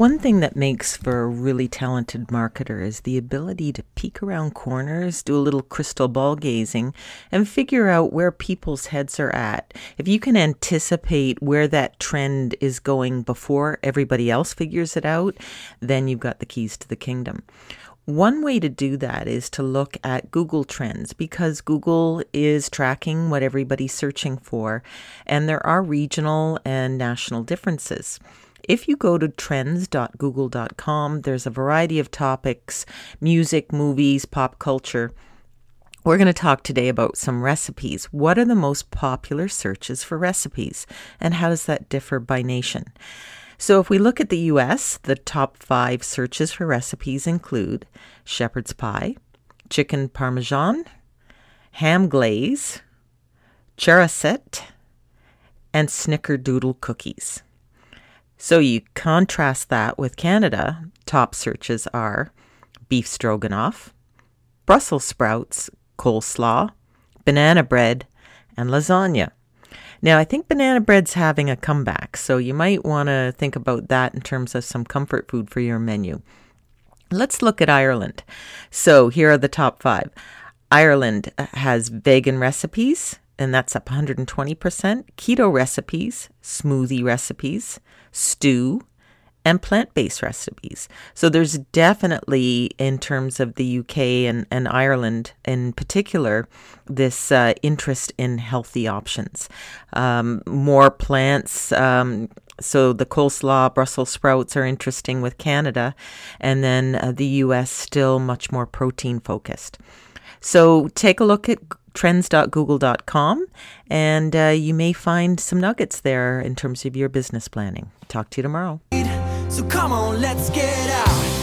One thing that makes for a really talented marketer is the ability to peek around corners, do a little crystal ball gazing, and figure out where people's heads are at. If you can anticipate where that trend is going before everybody else figures it out, then you've got the keys to the kingdom. One way to do that is to look at Google Trends because Google is tracking what everybody's searching for, and there are regional and national differences. If you go to trends.google.com, there's a variety of topics music, movies, pop culture. We're going to talk today about some recipes. What are the most popular searches for recipes, and how does that differ by nation? So, if we look at the US, the top five searches for recipes include shepherd's pie, chicken parmesan, ham glaze, charoset, and snickerdoodle cookies. So you contrast that with Canada. Top searches are beef stroganoff, Brussels sprouts, coleslaw, banana bread, and lasagna. Now, I think banana bread's having a comeback, so you might want to think about that in terms of some comfort food for your menu. Let's look at Ireland. So, here are the top five. Ireland uh, has vegan recipes, and that's up 120%. Keto recipes, smoothie recipes, stew, and plant based recipes. So there's definitely, in terms of the UK and, and Ireland in particular, this uh, interest in healthy options. Um, more plants. Um, so the coleslaw, Brussels sprouts are interesting with Canada, and then uh, the US still much more protein focused. So take a look at trends.google.com, and uh, you may find some nuggets there in terms of your business planning. Talk to you tomorrow. So come on, let's get out.